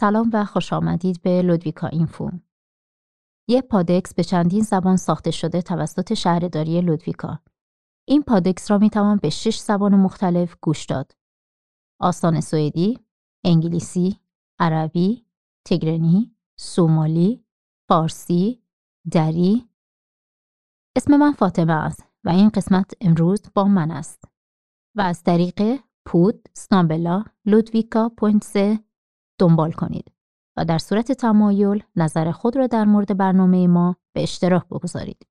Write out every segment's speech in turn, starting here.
سلام و خوش آمدید به لودویکا اینفو. یک پادکس به چندین زبان ساخته شده توسط شهرداری لودویکا. این پادکس را می توان به شش زبان مختلف گوش داد. آسان سوئدی، انگلیسی، عربی، تگرنی، سومالی، فارسی، دری. اسم من فاطمه است و این قسمت امروز با من است. و از طریق پود، سنابلا، لودویکا، پوینت دنبال کنید و در صورت تمایل نظر خود را در مورد برنامه ما به اشتراک بگذارید.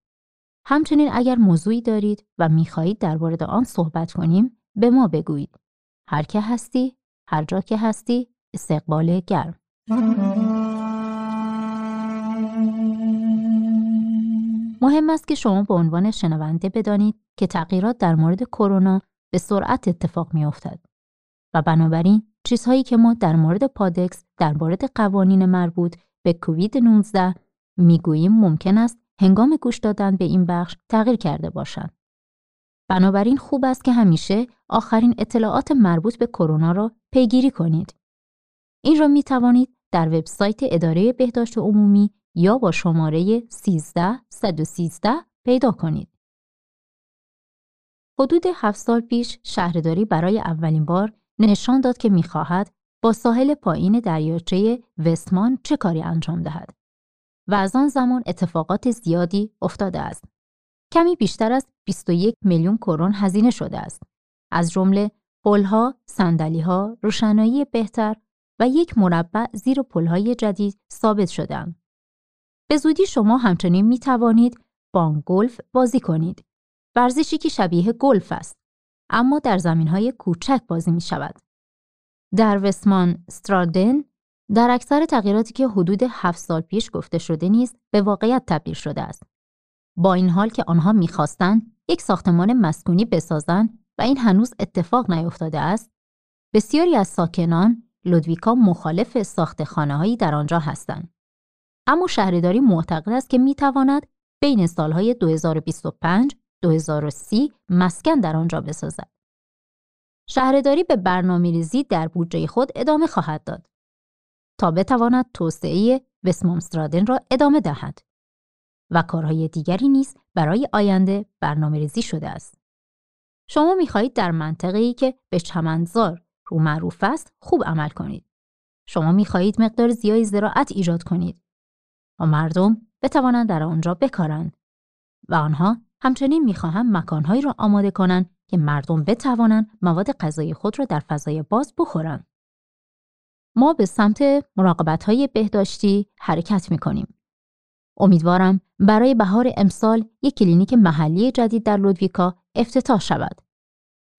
همچنین اگر موضوعی دارید و می‌خواهید در مورد آن صحبت کنیم به ما بگویید. هر که هستی، هر جا که هستی، استقبال گرم. مهم است که شما به عنوان شنونده بدانید که تغییرات در مورد کرونا به سرعت اتفاق می افتد و بنابراین چیزهایی که ما در مورد پادکس در مورد قوانین مربوط به کووید 19 می‌گوییم ممکن است هنگام گوش دادن به این بخش تغییر کرده باشند. بنابراین خوب است که همیشه آخرین اطلاعات مربوط به کرونا را پیگیری کنید. این را می توانید در وبسایت اداره بهداشت عمومی یا با شماره 13 113 پیدا کنید. حدود هفت سال پیش شهرداری برای اولین بار نشان داد که می‌خواهد با ساحل پایین دریاچه وستمان چه کاری انجام دهد و از آن زمان اتفاقات زیادی افتاده است. کمی بیشتر از 21 میلیون کرون هزینه شده است. از جمله پلها، صندلیها، روشنایی بهتر و یک مربع زیر پلهای جدید ثابت شدهاند. به زودی شما همچنین می توانید گلف بازی کنید. ورزشی که شبیه گلف است. اما در زمین های کوچک بازی می شود. در وستمان استرادن در اکثر تغییراتی که حدود هفت سال پیش گفته شده نیست به واقعیت تبدیل شده است. با این حال که آنها می‌خواستند یک ساختمان مسکونی بسازند و این هنوز اتفاق نیفتاده است، بسیاری از ساکنان لودویکا مخالف ساخت خانه در آنجا هستند. اما شهرداری معتقد است که می تواند بین سالهای 2025 2030 مسکن در آنجا بسازد. شهرداری به برنامه ریزی در بودجه خود ادامه خواهد داد تا بتواند توسعه وستمامسترادن را ادامه دهد و کارهای دیگری نیز برای آینده برنامه ریزی شده است. شما می خواهید در منطقه‌ای که به چمنزار رو معروف است خوب عمل کنید. شما می خواهید مقدار زیادی زراعت ایجاد کنید و مردم بتوانند در آنجا بکارند و آنها همچنین می‌خواهند مکانهایی را آماده کنند که مردم بتوانند مواد غذایی خود را در فضای باز بخورند. ما به سمت مراقبت های بهداشتی حرکت می کنیم. امیدوارم برای بهار امسال یک کلینیک محلی جدید در لودویکا افتتاح شود.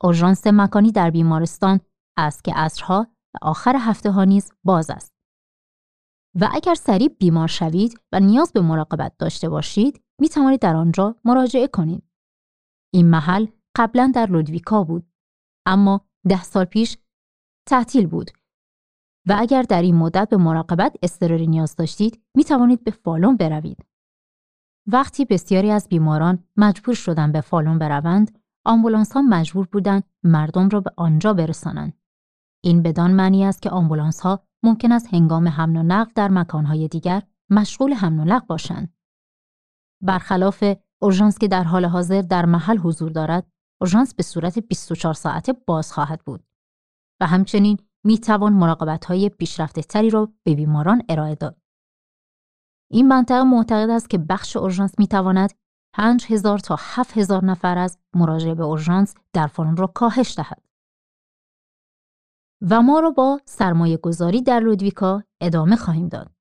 اورژانس مکانی در بیمارستان است که عصرها و آخر هفته ها نیز باز است. و اگر سریع بیمار شوید و نیاز به مراقبت داشته باشید می توانید در آنجا مراجعه کنید. این محل قبلا در لودویکا بود اما ده سال پیش تعطیل بود و اگر در این مدت به مراقبت اضطراری نیاز داشتید می توانید به فالون بروید. وقتی بسیاری از بیماران مجبور شدند به فالون بروند، آمبولانس ها مجبور بودند مردم را به آنجا برسانند. این بدان معنی است که آمبولانس ها ممکن است هنگام حمل و نقل در مکانهای دیگر مشغول حمل و نقل باشند. برخلاف اورژانس که در حال حاضر در محل حضور دارد، اورژانس به صورت 24 ساعته باز خواهد بود و همچنین می توان مراقبت های پیشرفته تری را به بیماران ارائه داد. این منطقه معتقد است که بخش اورژانس می تواند 5000 تا 7000 نفر از مراجعه به اورژانس در فالون را کاهش دهد. و ما را با سرمایه گذاری در لودویکا ادامه خواهیم داد.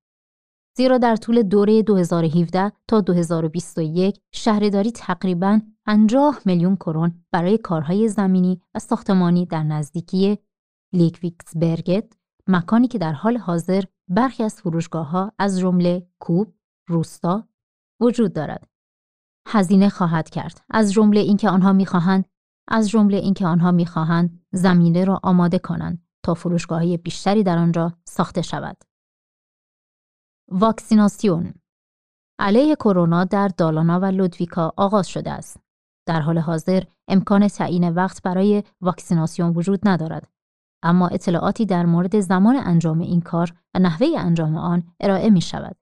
زیرا در طول دوره 2017 تا 2021 شهرداری تقریباً 50 میلیون کرون برای کارهای زمینی و ساختمانی در نزدیکی لیکویکسبرگت مکانی که در حال حاضر برخی از فروشگاه ها از جمله کوب، روستا وجود دارد. هزینه خواهد کرد از جمله اینکه آنها می‌خواهند از جمله اینکه آنها می‌خواهند زمینه را آماده کنند تا فروشگاه بیشتری در آنجا ساخته شود. واکسیناسیون علیه کرونا در دالانا و لودویکا آغاز شده است. در حال حاضر امکان تعیین وقت برای واکسیناسیون وجود ندارد اما اطلاعاتی در مورد زمان انجام این کار و نحوه انجام آن ارائه می شود.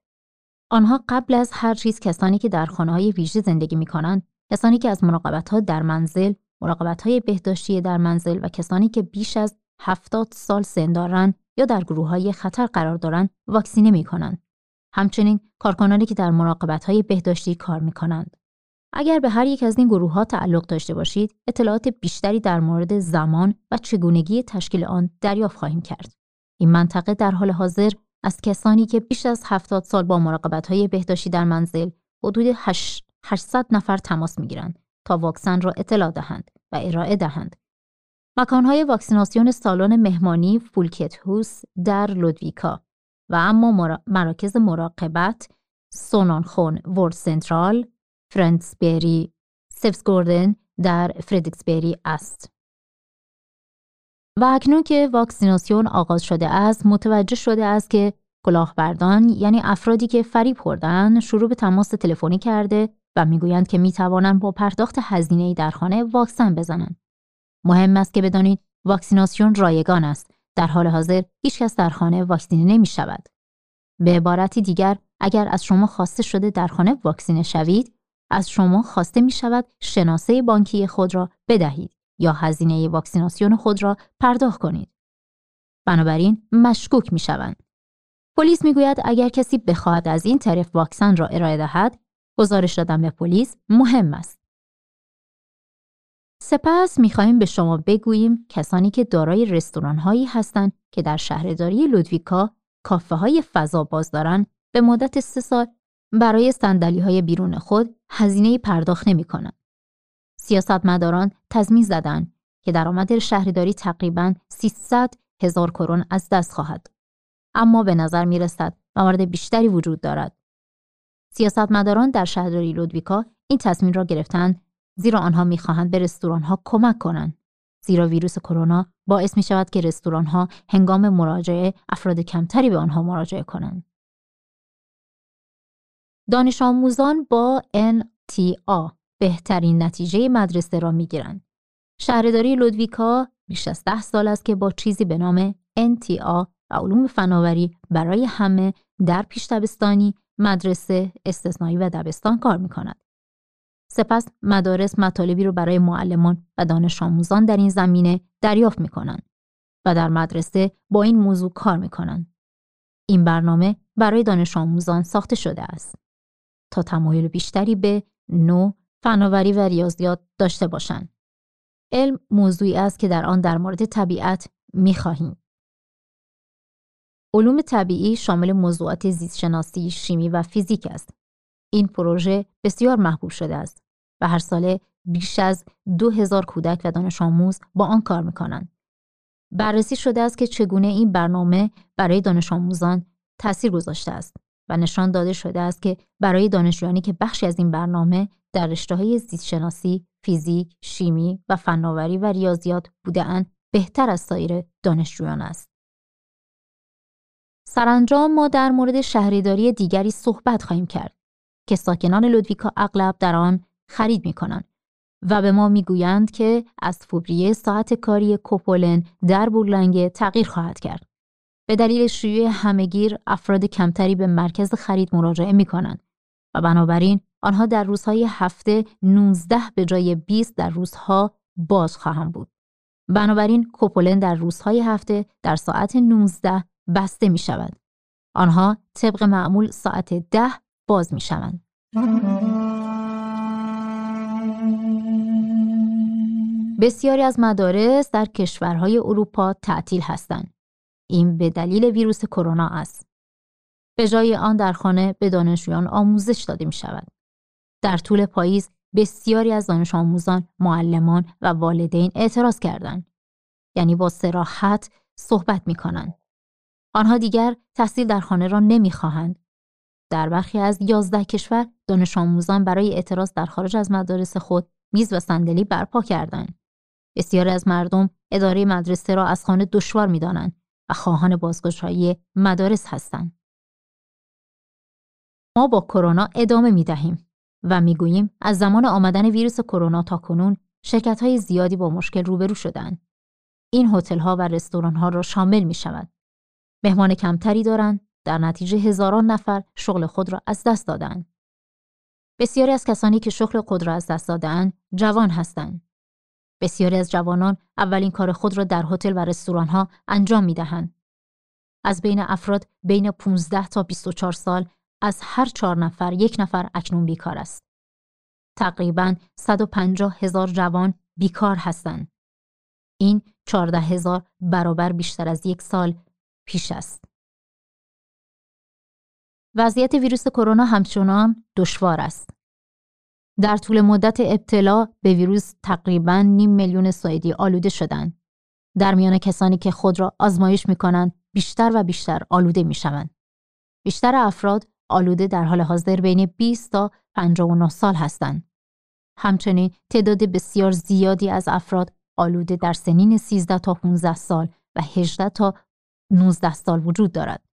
آنها قبل از هر چیز کسانی که در خانه های ویژه زندگی می کنند، کسانی که از مراقبت ها در منزل، مراقبت های بهداشتی در منزل و کسانی که بیش از 70 سال سن دارند یا در گروه های خطر قرار دارند واکسینه می کنند. همچنین کارکنانی که در مراقبت های بهداشتی کار می کنند. اگر به هر یک از این گروه ها تعلق داشته باشید، اطلاعات بیشتری در مورد زمان و چگونگی تشکیل آن دریافت خواهیم کرد. این منطقه در حال حاضر از کسانی که بیش از 70 سال با مراقبت های بهداشتی در منزل حدود 800 نفر تماس می گیرند تا واکسن را اطلاع دهند و ارائه دهند. مکانهای واکسیناسیون سالن مهمانی فولکت هوس در لودویکا و اما مراکز مراقبت سونانخون ورد سنترال فرندسبری سفسگوردن در فردکسبری است. و اکنون که واکسیناسیون آغاز شده است متوجه شده است که کلاهبردان یعنی افرادی که فریب خوردن شروع به تماس تلفنی کرده و می‌گویند که می‌توانند با پرداخت هزینه‌ای در خانه واکسن بزنند. مهم است که بدانید واکسیناسیون رایگان است. در حال حاضر هیچکس در خانه واکسینه نمی شود. به عبارتی دیگر اگر از شما خواسته شده در خانه واکسینه شوید از شما خواسته می شود شناسه بانکی خود را بدهید یا هزینه واکسیناسیون خود را پرداخت کنید. بنابراین مشکوک می شوند. پلیس می گوید اگر کسی بخواهد از این طریق واکسن را ارائه دهد، گزارش دادن به پلیس مهم است. سپس خواهیم به شما بگوییم کسانی که دارای رستوران هایی هستند که در شهرداری لودویکا کافه های فضا باز دارند به مدت سه سال برای سندلی های بیرون خود هزینه پرداخت نمی کنند. سیاستمداران تضمین زدند که درآمد شهرداری تقریبا 300 هزار کرون از دست خواهد. اما به نظر می رسد موارد بیشتری وجود دارد. سیاستمداران در شهرداری لودویکا این تصمیم را گرفتند زیرا آنها می‌خواهند به رستوران ها کمک کنند. زیرا ویروس کرونا باعث می شود که رستوران ها هنگام مراجعه افراد کمتری به آنها مراجعه کنند. دانش آموزان با NTA بهترین نتیجه مدرسه را می گیرند. شهرداری لودویکا بیش از ده سال است که با چیزی به نام NTA و علوم فناوری برای همه در پیش دبستانی، مدرسه، استثنایی و دبستان کار می کند. سپس مدارس مطالبی رو برای معلمان و دانش آموزان در این زمینه دریافت می کنند و در مدرسه با این موضوع کار می کنند. این برنامه برای دانش آموزان ساخته شده است تا تمایل بیشتری به نو، فناوری و ریاضیات داشته باشند. علم موضوعی است که در آن در مورد طبیعت می خواهیم. علوم طبیعی شامل موضوعات زیستشناسی، شیمی و فیزیک است. این پروژه بسیار محبوب شده است و هر ساله بیش از دو هزار کودک و دانش آموز با آن کار می‌کنند. بررسی شده است که چگونه این برنامه برای دانش آموزان تاثیر گذاشته است و نشان داده شده است که برای دانشجویانی که بخشی از این برنامه در رشته های زیستشناسی، فیزیک، شیمی و فناوری و ریاضیات بودهاند بهتر از سایر دانشجویان است. سرانجام ما در مورد شهریداری دیگری صحبت خواهیم کرد که ساکنان لودویکا اغلب در آن خرید می کنند و به ما می‌گویند که از فوریه ساعت کاری کوپولن در بورلنگه تغییر خواهد کرد. به دلیل شیوع همهگیر افراد کمتری به مرکز خرید مراجعه می کنند و بنابراین آنها در روزهای هفته 19 به جای 20 در روزها باز خواهند بود. بنابراین کوپولن در روزهای هفته در ساعت 19 بسته می شود. آنها طبق معمول ساعت 10 باز می شوند. بسیاری از مدارس در کشورهای اروپا تعطیل هستند. این به دلیل ویروس کرونا است. به جای آن در خانه به دانشجویان آموزش داده می شود. در طول پاییز بسیاری از دانش آموزان، معلمان و والدین اعتراض کردند. یعنی با سراحت صحبت می کنند. آنها دیگر تحصیل در خانه را نمی خواهند. در برخی از یازده کشور دانش آموزان برای اعتراض در خارج از مدارس خود میز و صندلی برپا کردند. بسیاری از مردم اداره مدرسه را از خانه دشوار می‌دانند و خواهان بازگشایی مدارس هستند. ما با کرونا ادامه می دهیم و می گوییم از زمان آمدن ویروس کرونا تا کنون شرکت های زیادی با مشکل روبرو شدند. این هتل ها و رستوران ها را شامل می شود. مهمان کمتری دارند در نتیجه هزاران نفر شغل خود را از دست دادند. بسیاری از کسانی که شغل خود را از دست دادهاند جوان هستند. بسیاری از جوانان اولین کار خود را در هتل و رستوران ها انجام می دهند. از بین افراد بین 15 تا 24 سال از هر چهار نفر یک نفر اکنون بیکار است. تقریبا 150 هزار جوان بیکار هستند. این 14 هزار برابر بیشتر از یک سال پیش است. وضعیت ویروس کرونا همچنان دشوار است. در طول مدت ابتلا به ویروس تقریبا نیم میلیون سوئدی آلوده شدند. در میان کسانی که خود را آزمایش می کنند بیشتر و بیشتر آلوده می شوند. بیشتر افراد آلوده در حال حاضر بین 20 تا 59 سال هستند. همچنین تعداد بسیار زیادی از افراد آلوده در سنین 13 تا 15 سال و 18 تا 19 سال وجود دارد.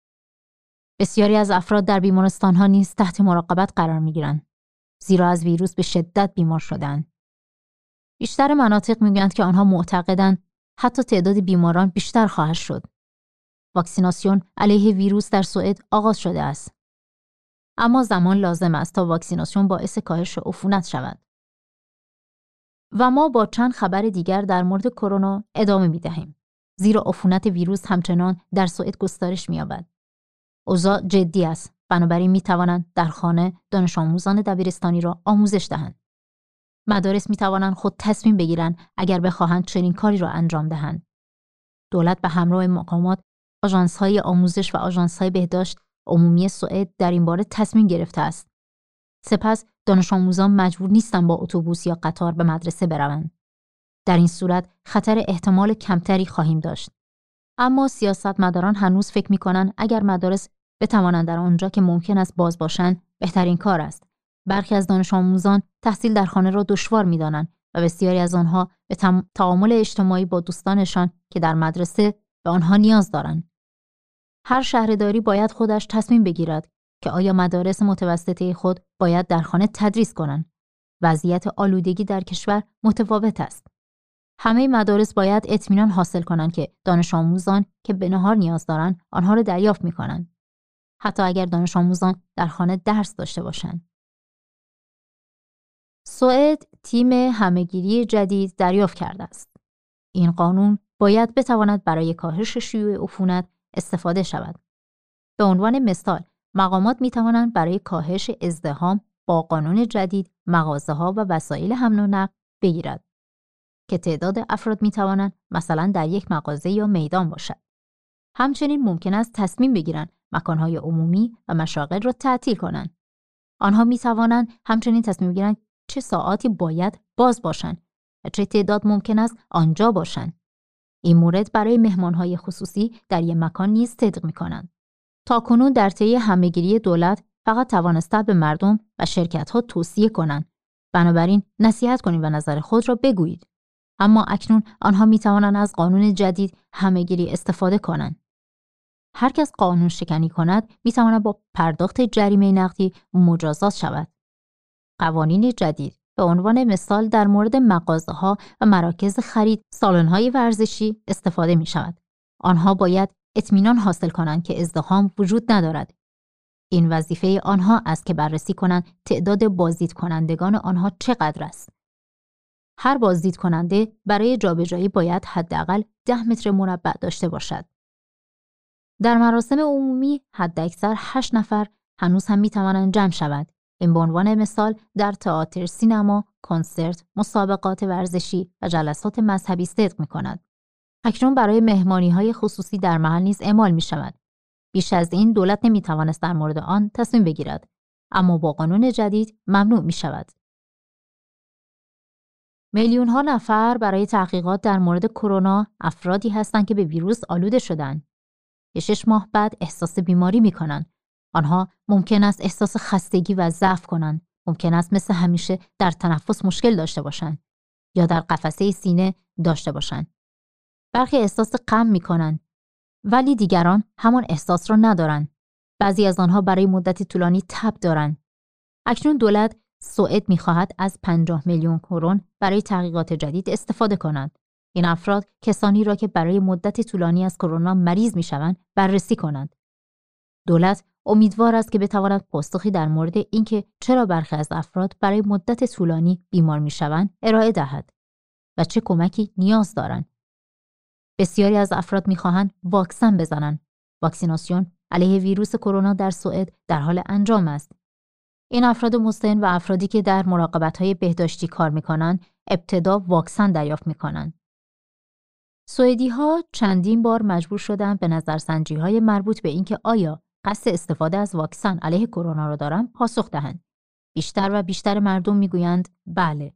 بسیاری از افراد در بیمارستان ها نیز تحت مراقبت قرار می گیرند. زیرا از ویروس به شدت بیمار شدند. بیشتر مناطق می‌گویند که آنها معتقدند حتی تعداد بیماران بیشتر خواهد شد. واکسیناسیون علیه ویروس در سوئد آغاز شده است. اما زمان لازم است تا واکسیناسیون باعث کاهش عفونت شود. و ما با چند خبر دیگر در مورد کرونا ادامه می دهیم. زیرا عفونت ویروس همچنان در سوئد گسترش می‌یابد. اوضاع جدی است. بنابراین می توانند در خانه دانش آموزان دبیرستانی را آموزش دهند. مدارس می توانند خود تصمیم بگیرند اگر بخواهند چنین کاری را انجام دهند. دولت به همراه مقامات آژانس های آموزش و آژانس های بهداشت عمومی سوئد در این باره تصمیم گرفته است. سپس دانش آموزان مجبور نیستند با اتوبوس یا قطار به مدرسه بروند. در این صورت خطر احتمال کمتری خواهیم داشت. اما سیاستمداران هنوز فکر می کنند اگر مدارس بتوانند در آنجا که ممکن است باز باشند بهترین کار است. برخی از دانش آموزان تحصیل در خانه را دشوار می دانند و بسیاری از آنها به تعامل اجتماعی با دوستانشان که در مدرسه به آنها نیاز دارند. هر شهرداری باید خودش تصمیم بگیرد که آیا مدارس متوسطه خود باید در خانه تدریس کنند. وضعیت آلودگی در کشور متفاوت است. همه مدارس باید اطمینان حاصل کنند که دانش آموزان که به نهار نیاز دارند آنها را دریافت می کنند. حتی اگر دانش آموزان در خانه درس داشته باشند. سوئد تیم همهگیری جدید دریافت کرده است. این قانون باید بتواند برای کاهش شیوع عفونت استفاده شود. به عنوان مثال، مقامات می توانند برای کاهش ازدهام با قانون جدید مغازه ها و وسایل حمل و نقل بگیرد که تعداد افراد می توانند مثلا در یک مغازه یا میدان باشد. همچنین ممکن است تصمیم بگیرند مکانهای عمومی و مشاغل را تعطیل کنند. آنها می توانند همچنین تصمیم بگیرند چه ساعاتی باید باز باشند و چه تعداد ممکن است آنجا باشند. این مورد برای مهمانهای خصوصی در یک مکان نیز صدق می کنند. تا کنون در طی همهگیری دولت فقط توانستند به مردم و شرکتها توصیه کنند. بنابراین نصیحت کنید و نظر خود را بگویید. اما اکنون آنها می توانند از قانون جدید همهگیری استفاده کنند. هر کس قانون شکنی کند می تواند با پرداخت جریمه نقدی مجازات شود. قوانین جدید به عنوان مثال در مورد مغازه ها و مراکز خرید سالن های ورزشی استفاده می شود. آنها باید اطمینان حاصل کنند که ازدهام وجود ندارد. این وظیفه آنها است که بررسی کنند تعداد بازدید کنندگان آنها چقدر است. هر بازدید کننده برای جابجایی باید حداقل ده متر مربع داشته باشد. در مراسم عمومی حداکثر 8 نفر هنوز هم می توانند جمع شوند. این به عنوان مثال در تئاتر، سینما، کنسرت، مسابقات ورزشی و جلسات مذهبی صدق می کند. اکنون برای مهمانی های خصوصی در محل نیز اعمال می شود. بیش از این دولت نمی توانست در مورد آن تصمیم بگیرد. اما با قانون جدید ممنوع می شود. میلیون ها نفر برای تحقیقات در مورد کرونا افرادی هستند که به ویروس آلوده شدند. که شش ماه بعد احساس بیماری می کنند. آنها ممکن است احساس خستگی و ضعف کنند. ممکن است مثل همیشه در تنفس مشکل داشته باشند یا در قفسه سینه داشته باشند. برخی احساس غم می کنند ولی دیگران همان احساس را ندارند. بعضی از آنها برای مدتی طولانی تب دارند. اکنون دولت سوئد می‌خواهد از 50 میلیون کرون برای تحقیقات جدید استفاده کند. این افراد کسانی را که برای مدت طولانی از کرونا مریض می‌شوند بررسی کنند. دولت امیدوار است که بتواند پاسخی در مورد اینکه چرا برخی از افراد برای مدت طولانی بیمار می‌شوند ارائه دهد و چه کمکی نیاز دارند. بسیاری از افراد می‌خواهند واکسن بزنند. واکسیناسیون علیه ویروس کرونا در سوئد در حال انجام است. این افراد مستعن و افرادی که در های بهداشتی کار می‌کنند ابتدا واکسن دریافت می‌کنند. سوئدی ها چندین بار مجبور شدند به نظرسنجی های مربوط به اینکه آیا قصد استفاده از واکسن علیه کرونا را دارند پاسخ دهند. بیشتر و بیشتر مردم می‌گویند بله.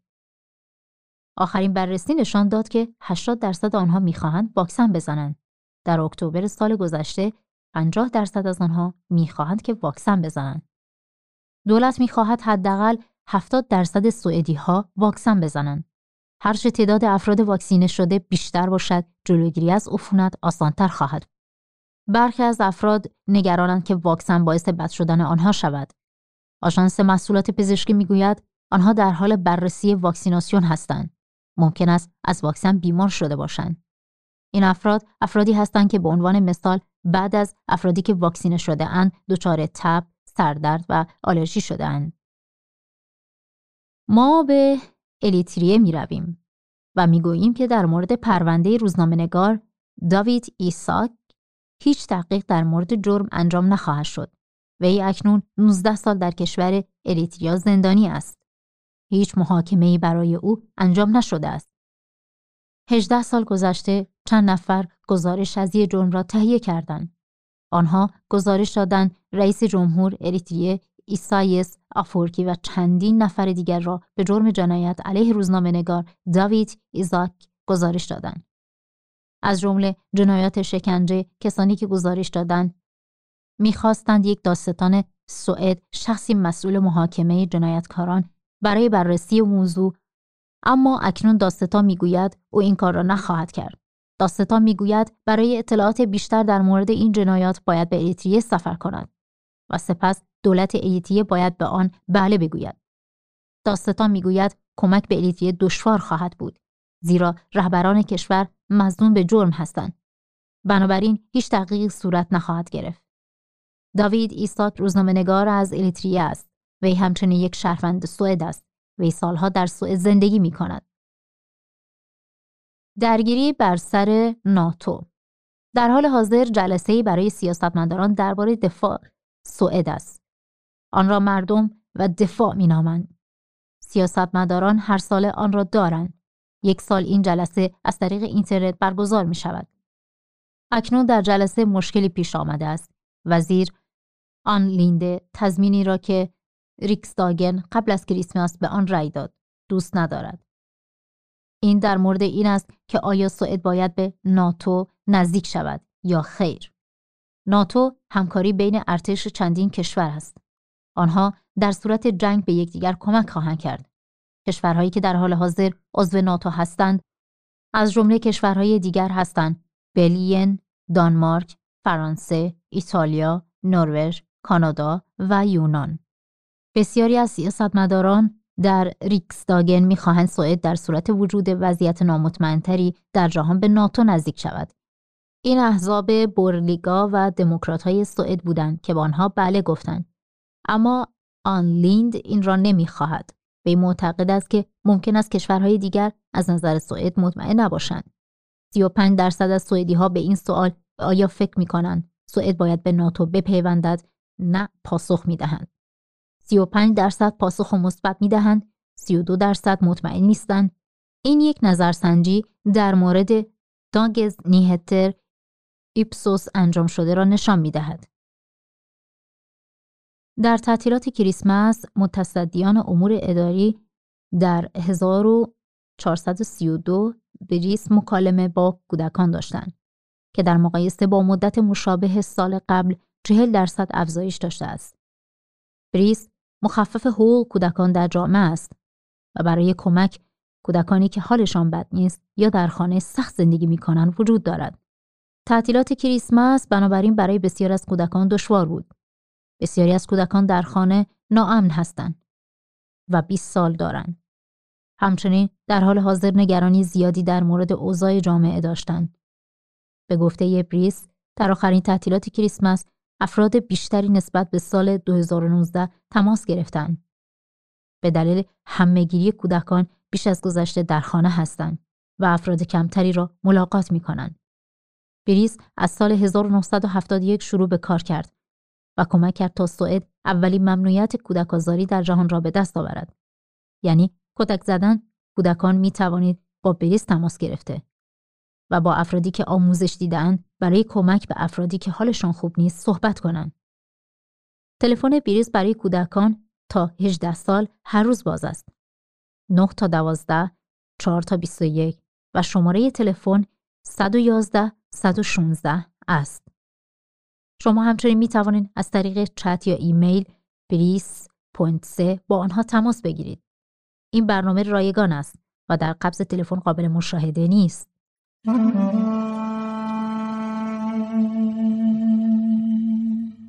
آخرین بررسی نشان داد که 80 درصد آنها می‌خواهند واکسن بزنند. در اکتبر سال گذشته 50 درصد از آنها می‌خواهند که واکسن بزنند. دولت می‌خواهد حداقل 70 درصد سوئدی ها واکسن بزنند. هرچه تعداد افراد واکسینه شده بیشتر باشد، جلوگیری از عفونت آسانتر خواهد. برخی از افراد نگرانند که واکسن باعث بد شدن آنها شود. آژانس محصولات پزشکی می‌گوید آنها در حال بررسی واکسیناسیون هستند. ممکن است از واکسن بیمار شده باشند. این افراد افرادی هستند که به عنوان مثال بعد از افرادی که واکسینه شده اند دچار تب، سردرد و آلرژی شده اند. ما به الیتریه می رویم و می گوییم که در مورد پرونده روزنامه‌نگار داوید ایساک هیچ تحقیق در مورد جرم انجام نخواهد شد. وی اکنون 19 سال در کشور اریتریا زندانی است. هیچ محاکمه برای او انجام نشده است. 18 سال گذشته چند نفر گزارش از یک جرم را تهیه کردند. آنها گزارش دادند رئیس جمهور اریتریه ایسایاس آفورکی و چندین نفر دیگر را به جرم جنایت علیه روزنامه نگار داوید ایزاک گزارش دادند. از جمله جنایات شکنجه کسانی که گزارش دادند می‌خواستند یک دادستان سوئد شخصی مسئول محاکمه جنایتکاران برای بررسی موضوع اما اکنون دادستان می‌گوید او این کار را نخواهد کرد دادستان می‌گوید برای اطلاعات بیشتر در مورد این جنایات باید به اریتریه سفر کند و سپس دولت اریتریه باید به آن بله بگوید. داستان می‌گوید کمک به اریتریه دشوار خواهد بود زیرا رهبران کشور مزنون به جرم هستند. بنابراین هیچ تحقیقی صورت نخواهد گرفت. داوید ایستاک روزنامه‌نگار از اریتریه است. وی همچنین یک شهروند سوئد است. وی سالها در سوئد زندگی می کند. درگیری بر سر ناتو. در حال حاضر جلسه برای سیاستمداران درباره دفاع سوئد است. آن را مردم و دفاع می نامند. سیاستمداران هر سال آن را دارند. یک سال این جلسه از طریق اینترنت برگزار می شود. اکنون در جلسه مشکلی پیش آمده است. وزیر آن لینده تضمینی را که ریکسداگن قبل از کریسمس به آن رأی داد دوست ندارد. این در مورد این است که آیا سوئد باید به ناتو نزدیک شود یا خیر. ناتو همکاری بین ارتش چندین کشور است. آنها در صورت جنگ به یکدیگر کمک خواهند کرد. کشورهایی که در حال حاضر عضو ناتو هستند از جمله کشورهای دیگر هستند بلین، دانمارک، فرانسه، ایتالیا، نروژ، کانادا و یونان. بسیاری از سیاستمداران در ریکسداگن می‌خواهند سوئد در صورت وجود وضعیت نامطمئنتری در جهان به ناتو نزدیک شود. این احزاب بورلیگا و دموکرات های سوئد بودند که به آنها بله گفتند. اما آن لیند این را نمی‌خواهد. به معتقد است که ممکن است کشورهای دیگر از نظر سوئد مطمئن نباشند. 35 درصد از سوئدی ها به این سوال آیا فکر می کنند سوئد باید به ناتو بپیوندد نه پاسخ می دهند. 35 درصد پاسخ مثبت می دهند 32 درصد مطمئن نیستند این یک نظرسنجی در مورد داگز نیهتر ایپسوس انجام شده را نشان می دهد. در تعطیلات کریسمس متصدیان امور اداری در 1432 بریس مکالمه با کودکان داشتند که در مقایسه با مدت مشابه سال قبل 40 درصد افزایش داشته است. بریس مخفف حقوق کودکان در جامعه است و برای کمک کودکانی که حالشان بد نیست یا در خانه سخت زندگی می کنند وجود دارد. تعطیلات کریسمس بنابراین برای بسیار از کودکان دشوار بود. بسیاری از کودکان در خانه ناامن هستند و 20 سال دارند. همچنین در حال حاضر نگرانی زیادی در مورد اوضاع جامعه داشتند. به گفته بریس در آخرین تعطیلات کریسمس افراد بیشتری نسبت به سال 2019 تماس گرفتند. به دلیل همهگیری کودکان بیش از گذشته در خانه هستند و افراد کمتری را ملاقات می کنند. بریس از سال 1971 شروع به کار کرد و کمک کرد تا سوئد اولین ممنوعیت کودک آزاری در جهان را به دست آورد. یعنی کتک زدن کودکان می توانید با بریس تماس گرفته و با افرادی که آموزش دیدن برای کمک به افرادی که حالشان خوب نیست صحبت کنند. تلفن بریز برای کودکان تا 18 سال هر روز باز است. 9 تا 12 4 تا 21 و شماره تلفن 111 116 است. شما همچنین می توانید از طریق چت یا ایمیل Bris point با آنها تماس بگیرید. این برنامه رایگان است و در قبض تلفن قابل مشاهده نیست.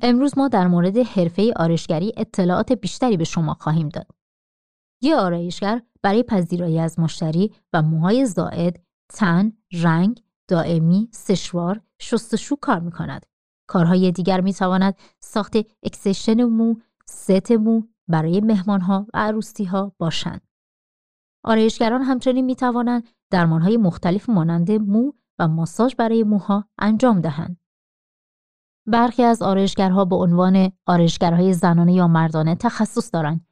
امروز ما در مورد حرفه آرایشگری اطلاعات بیشتری به شما خواهیم داد. یه آرایشگر برای پذیرایی از مشتری و موهای زائد، تن، رنگ، دائمی، سشوار، شستشو کار می کند. کارهای دیگر می تواند ساخت extension مو، ست مو برای مهمانها و عروسی ها باشند. آرایشگران همچنین می توانند درمانهای مختلف مانند مو و ماساژ برای موها انجام دهند. برخی از آرایشگرها به عنوان آرایشگرهای زنانه یا مردانه تخصص دارند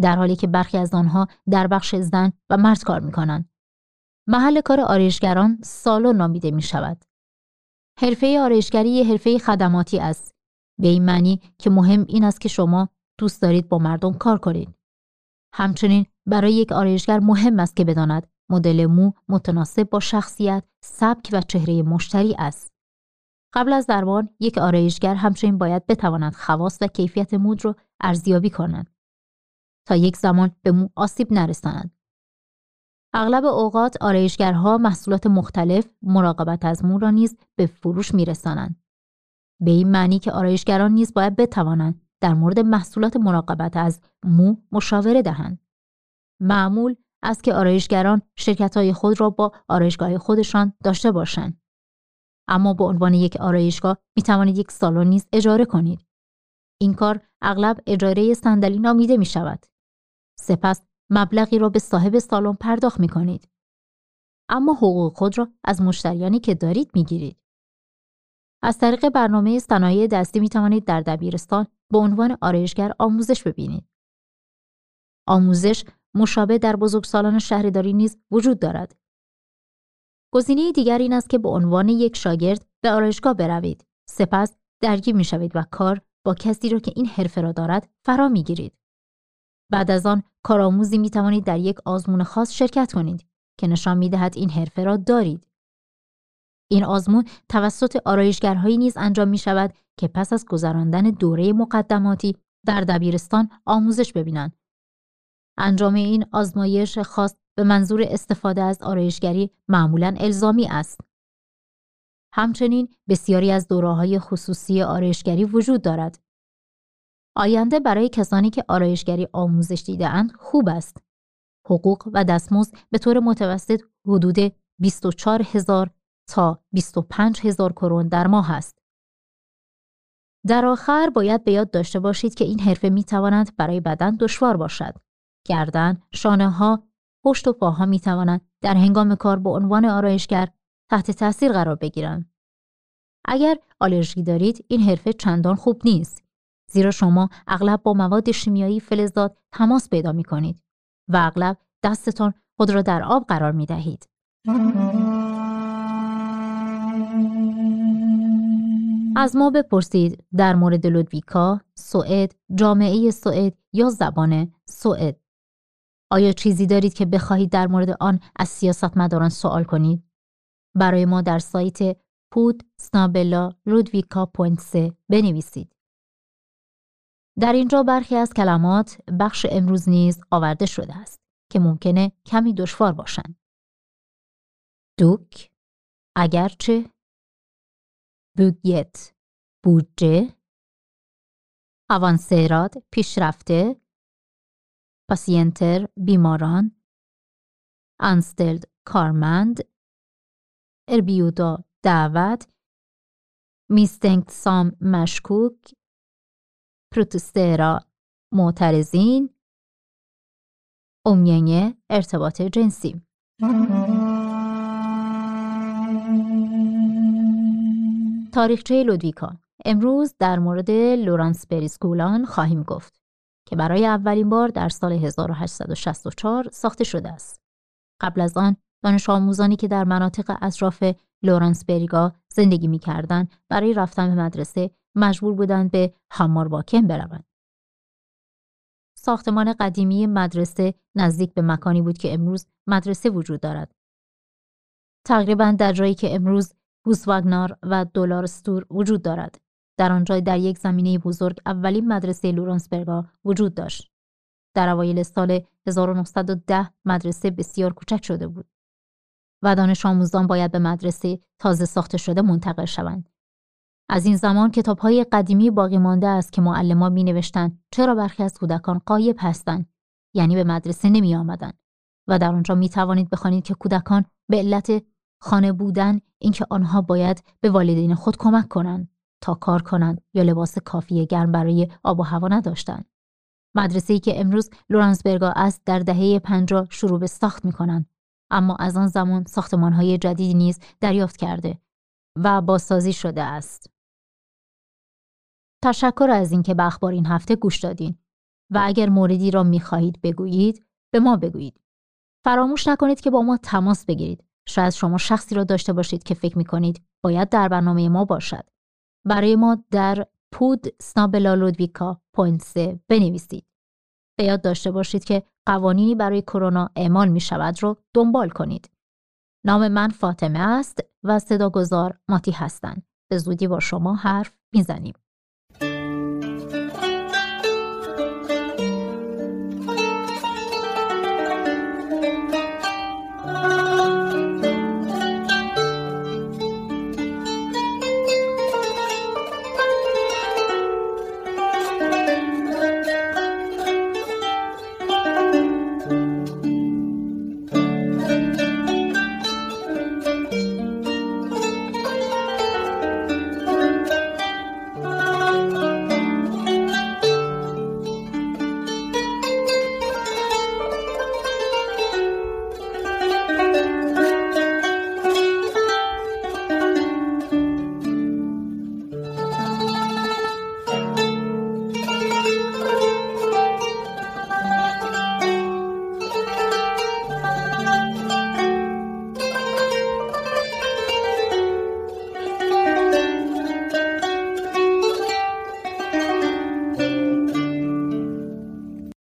در حالی که برخی از آنها در بخش زن و مرد کار می کنند. محل کار آرایشگران سالن نامیده می شود. حرفه آرایشگری یه حرفه خدماتی است. به این معنی که مهم این است که شما دوست دارید با مردم کار کنید. همچنین برای یک آرایشگر مهم است که بداند مدل مو متناسب با شخصیت، سبک و چهره مشتری است. قبل از درمان یک آرایشگر همچنین باید بتواند خواص و کیفیت مود را ارزیابی کند تا یک زمان به مو آسیب نرساند. اغلب اوقات آرایشگرها محصولات مختلف مراقبت از مو را نیز به فروش میرسانند. به این معنی که آرایشگران نیز باید بتوانند در مورد محصولات مراقبت از مو مشاوره دهند. معمول است که آرایشگران شرکت های خود را با آرایشگاه خودشان داشته باشند. اما به عنوان یک آرایشگاه می توانید یک سالن نیز اجاره کنید. این کار اغلب اجاره صندلی نامیده می شود. سپس مبلغی را به صاحب سالن پرداخت می کنید. اما حقوق خود را از مشتریانی که دارید می گیرید. از طریق برنامه صنایع دستی می توانید در دبیرستان به عنوان آرایشگر آموزش ببینید. آموزش مشابه در بزرگسالان شهرداری نیز وجود دارد. گزینه دیگر این است که به عنوان یک شاگرد به آرایشگاه بروید. سپس درگیر می شوید و کار با کسی را که این حرفه را دارد فرا می گیرید. بعد از آن کارآموزی می توانید در یک آزمون خاص شرکت کنید که نشان می دهد این حرفه را دارید. این آزمون توسط آرایشگرهایی نیز انجام می شود که پس از گذراندن دوره مقدماتی در دبیرستان آموزش ببینند انجام این آزمایش خاص به منظور استفاده از آرایشگری معمولا الزامی است. همچنین بسیاری از دوره‌های خصوصی آرایشگری وجود دارد. آینده برای کسانی که آرایشگری آموزش دیدهاند خوب است. حقوق و دستمزد به طور متوسط حدود 24 هزار تا 25 هزار کرون در ماه است. در آخر باید به یاد داشته باشید که این حرفه می تواند برای بدن دشوار باشد. گردن، شانه ها، پشت و پاها می توانند در هنگام کار به عنوان آرایشگر تحت تاثیر قرار بگیرند. اگر آلرژی دارید این حرفه چندان خوب نیست زیرا شما اغلب با مواد شیمیایی فلزات تماس پیدا می کنید و اغلب دستتان خود را در آب قرار می دهید. از ما بپرسید در مورد لودویکا، سوئد، جامعه سوئد یا زبان سوئد. آیا چیزی دارید که بخواهید در مورد آن از سیاستمداران سوال کنید؟ برای ما در سایت پود سنابلا لودویکا بنویسید. در اینجا برخی از کلمات بخش امروز نیز آورده شده است که ممکنه کمی دشوار باشند. دوک اگرچه. بوگیت بودجه. اوانسراد پیشرفته. پاسینتر بیماران. انستلد کارمند. اربیودا دعوت. میستنگت سام مشکوک. پروتسترا معترضین امینه ارتباط جنسی تاریخچه لودویکا امروز در مورد لورانس بریسکولان خواهیم گفت که برای اولین بار در سال 1864 ساخته شده است. قبل از آن دانش آموزانی که در مناطق اطراف لورانس بریگا زندگی می کردن برای رفتن به مدرسه مجبور بودند به حمار باکن بروند. ساختمان قدیمی مدرسه نزدیک به مکانی بود که امروز مدرسه وجود دارد. تقریبا در جایی که امروز بوسواگنار و دلارستور وجود دارد. در آنجا در یک زمینه بزرگ اولین مدرسه لورانسبرگا وجود داشت. در اوایل سال 1910 مدرسه بسیار کوچک شده بود و دانش آموزان باید به مدرسه تازه ساخته شده منتقل شوند. از این زمان کتاب های قدیمی باقی مانده است که معلمان می نوشتن چرا برخی از کودکان قایب هستند یعنی به مدرسه نمی آمدن. و در آنجا می توانید بخوانید که کودکان به علت خانه بودن اینکه آنها باید به والدین خود کمک کنند تا کار کنند یا لباس کافی گرم برای آب و هوا نداشتند. مدرسه‌ای که امروز لورانسبرگا است در دهه 50 شروع به ساخت می کنند. اما از آن زمان ساختمانهای جدیدی نیز دریافت کرده و بازسازی شده است. تشکر از اینکه به اخبار این هفته گوش دادین و اگر موردی را می خواهید بگویید به ما بگویید. فراموش نکنید که با ما تماس بگیرید. شاید شما شخصی را داشته باشید که فکر می کنید باید در برنامه ما باشد. برای ما در پود سنابلالودویکا پوینت بنویسید. به یاد داشته باشید که قوانینی برای کرونا اعمال می شود رو دنبال کنید. نام من فاطمه است و صداگذار ماتی هستند. به زودی با شما حرف می‌زنیم.